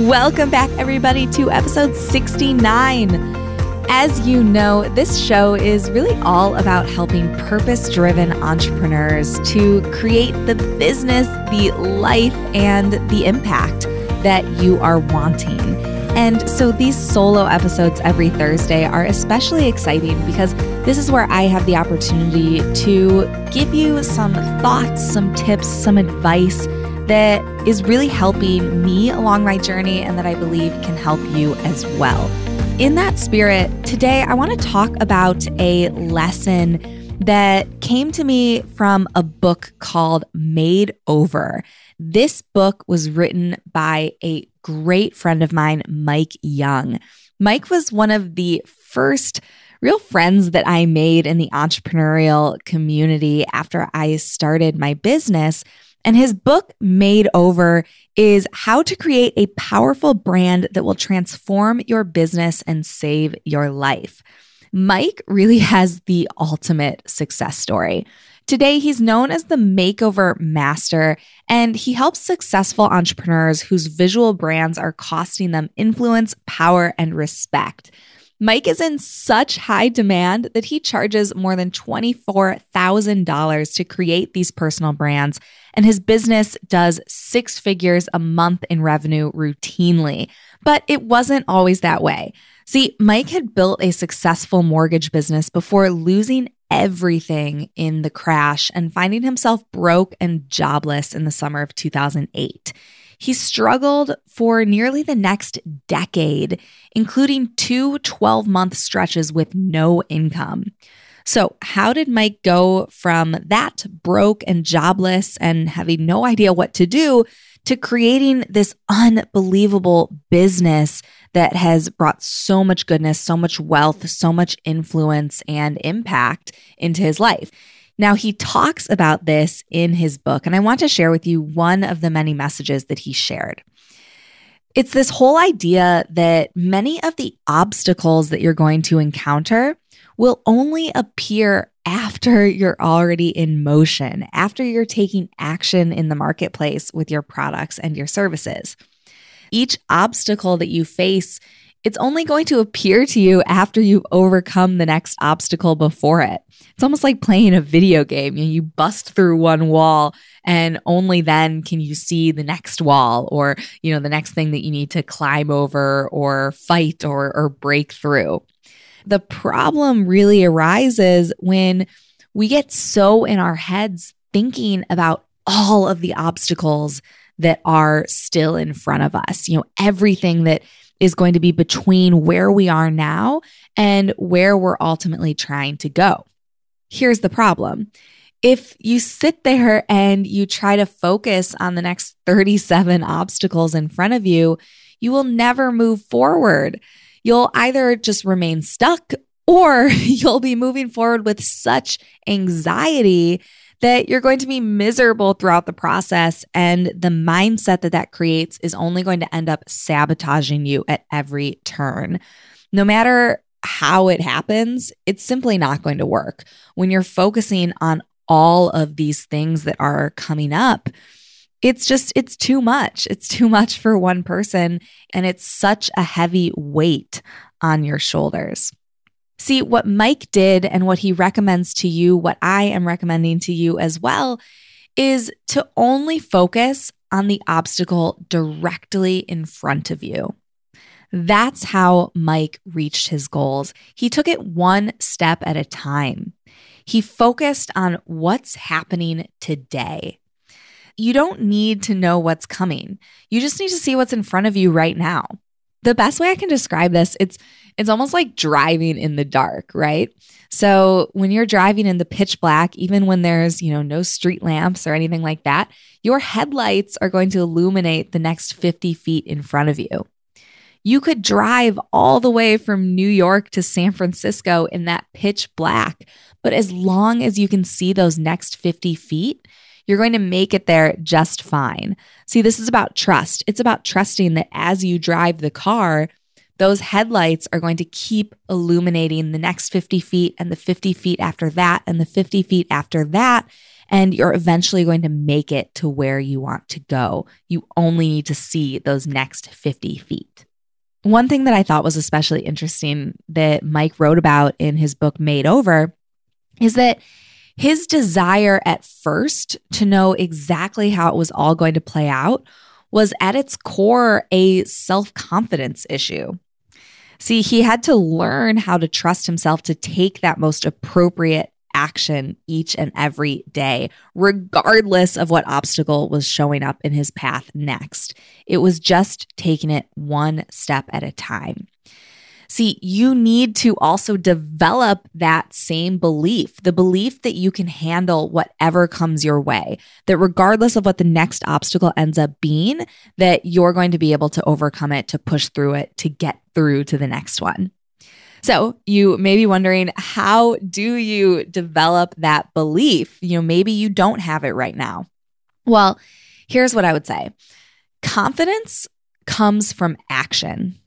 Welcome back, everybody, to episode 69. As you know, this show is really all about helping purpose driven entrepreneurs to create the business, the life, and the impact that you are wanting. And so these solo episodes every Thursday are especially exciting because this is where I have the opportunity to give you some thoughts, some tips, some advice that is really helping me along my journey and that I believe can help you as well. In that spirit, today I want to talk about a lesson that came to me from a book called Made Over. This book was written by a great friend of mine, Mike Young. Mike was one of the first real friends that I made in the entrepreneurial community after I started my business. And his book, Made Over, is how to create a powerful brand that will transform your business and save your life. Mike really has the ultimate success story. Today, he's known as the makeover master, and he helps successful entrepreneurs whose visual brands are costing them influence, power, and respect. Mike is in such high demand that he charges more than $24,000 to create these personal brands, and his business does six figures a month in revenue routinely. But it wasn't always that way. See, Mike had built a successful mortgage business before losing everything in the crash and finding himself broke and jobless in the summer of 2008. He struggled for nearly the next decade, including two 12 month stretches with no income. So, how did Mike go from that broke and jobless and having no idea what to do to creating this unbelievable business that has brought so much goodness, so much wealth, so much influence and impact into his life? Now, he talks about this in his book, and I want to share with you one of the many messages that he shared. It's this whole idea that many of the obstacles that you're going to encounter will only appear after you're already in motion, after you're taking action in the marketplace with your products and your services. Each obstacle that you face it's only going to appear to you after you've overcome the next obstacle before it. It's almost like playing a video game. You, bust through one wall and only then can you see the next wall or, you know, the next thing that you need to climb over or fight or, or break through. The problem really arises when we get so in our heads thinking about all of the obstacles that are still in front of us. You know, everything that is going to be between where we are now and where we're ultimately trying to go. Here's the problem. If you sit there and you try to focus on the next 37 obstacles in front of you, you will never move forward. You'll either just remain stuck or you'll be moving forward with such anxiety that you're going to be miserable throughout the process. And the mindset that that creates is only going to end up sabotaging you at every turn. No matter how it happens, it's simply not going to work. When you're focusing on all of these things that are coming up, it's just, it's too much. It's too much for one person. And it's such a heavy weight on your shoulders. See, what Mike did and what he recommends to you, what I am recommending to you as well, is to only focus on the obstacle directly in front of you. That's how Mike reached his goals. He took it one step at a time. He focused on what's happening today. You don't need to know what's coming. You just need to see what's in front of you right now. The best way I can describe this, it's It's almost like driving in the dark, right? So when you're driving in the pitch black, even when there's, you know, no street lamps or anything like that, your headlights are going to illuminate the next 50 feet in front of you. You could drive all the way from New York to San Francisco in that pitch black, but as long as you can see those next 50 feet, you're going to make it there just fine. See, this is about trust. It's about trusting that as you drive the car, those headlights are going to keep illuminating the next 50 feet and the 50 feet after that and the 50 feet after that. And you're eventually going to make it to where you want to go. You only need to see those next 50 feet. One thing that I thought was especially interesting that Mike wrote about in his book Made Over is that his desire at first to know exactly how it was all going to play out was at its core a self confidence issue. See, he had to learn how to trust himself to take that most appropriate action each and every day, regardless of what obstacle was showing up in his path next. It was just taking it one step at a time. See, you need to also develop that same belief the belief that you can handle whatever comes your way, that regardless of what the next obstacle ends up being, that you're going to be able to overcome it, to push through it, to get through to the next one. So, you may be wondering, how do you develop that belief? You know, maybe you don't have it right now. Well, here's what I would say confidence comes from action.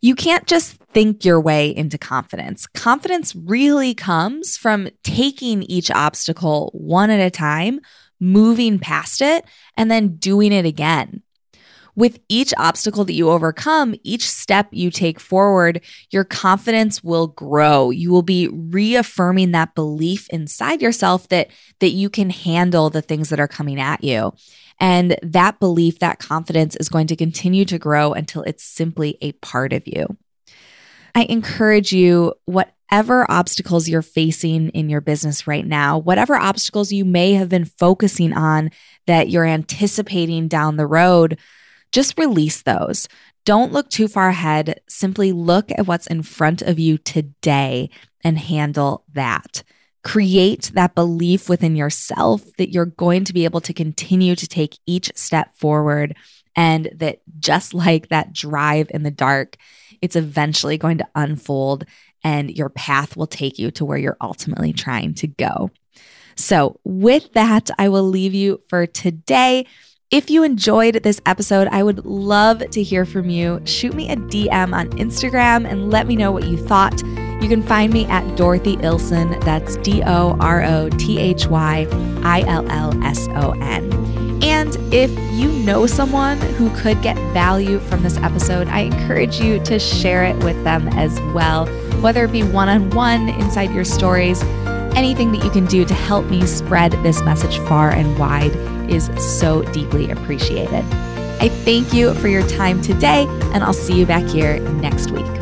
You can't just think your way into confidence. Confidence really comes from taking each obstacle one at a time, moving past it, and then doing it again. With each obstacle that you overcome, each step you take forward, your confidence will grow. You will be reaffirming that belief inside yourself that, that you can handle the things that are coming at you. And that belief, that confidence is going to continue to grow until it's simply a part of you. I encourage you, whatever obstacles you're facing in your business right now, whatever obstacles you may have been focusing on that you're anticipating down the road, just release those. Don't look too far ahead. Simply look at what's in front of you today and handle that create that belief within yourself that you're going to be able to continue to take each step forward and that just like that drive in the dark, it's eventually going to unfold and your path will take you to where you're ultimately trying to go. So, with that, I will leave you for today. If you enjoyed this episode, I would love to hear from you. Shoot me a DM on Instagram and let me know what you thought. You can find me at Dorothy Illson. That's D O R O T H Y I L L S O N. And if you know someone who could get value from this episode, I encourage you to share it with them as well, whether it be one on one inside your stories. Anything that you can do to help me spread this message far and wide is so deeply appreciated. I thank you for your time today, and I'll see you back here next week.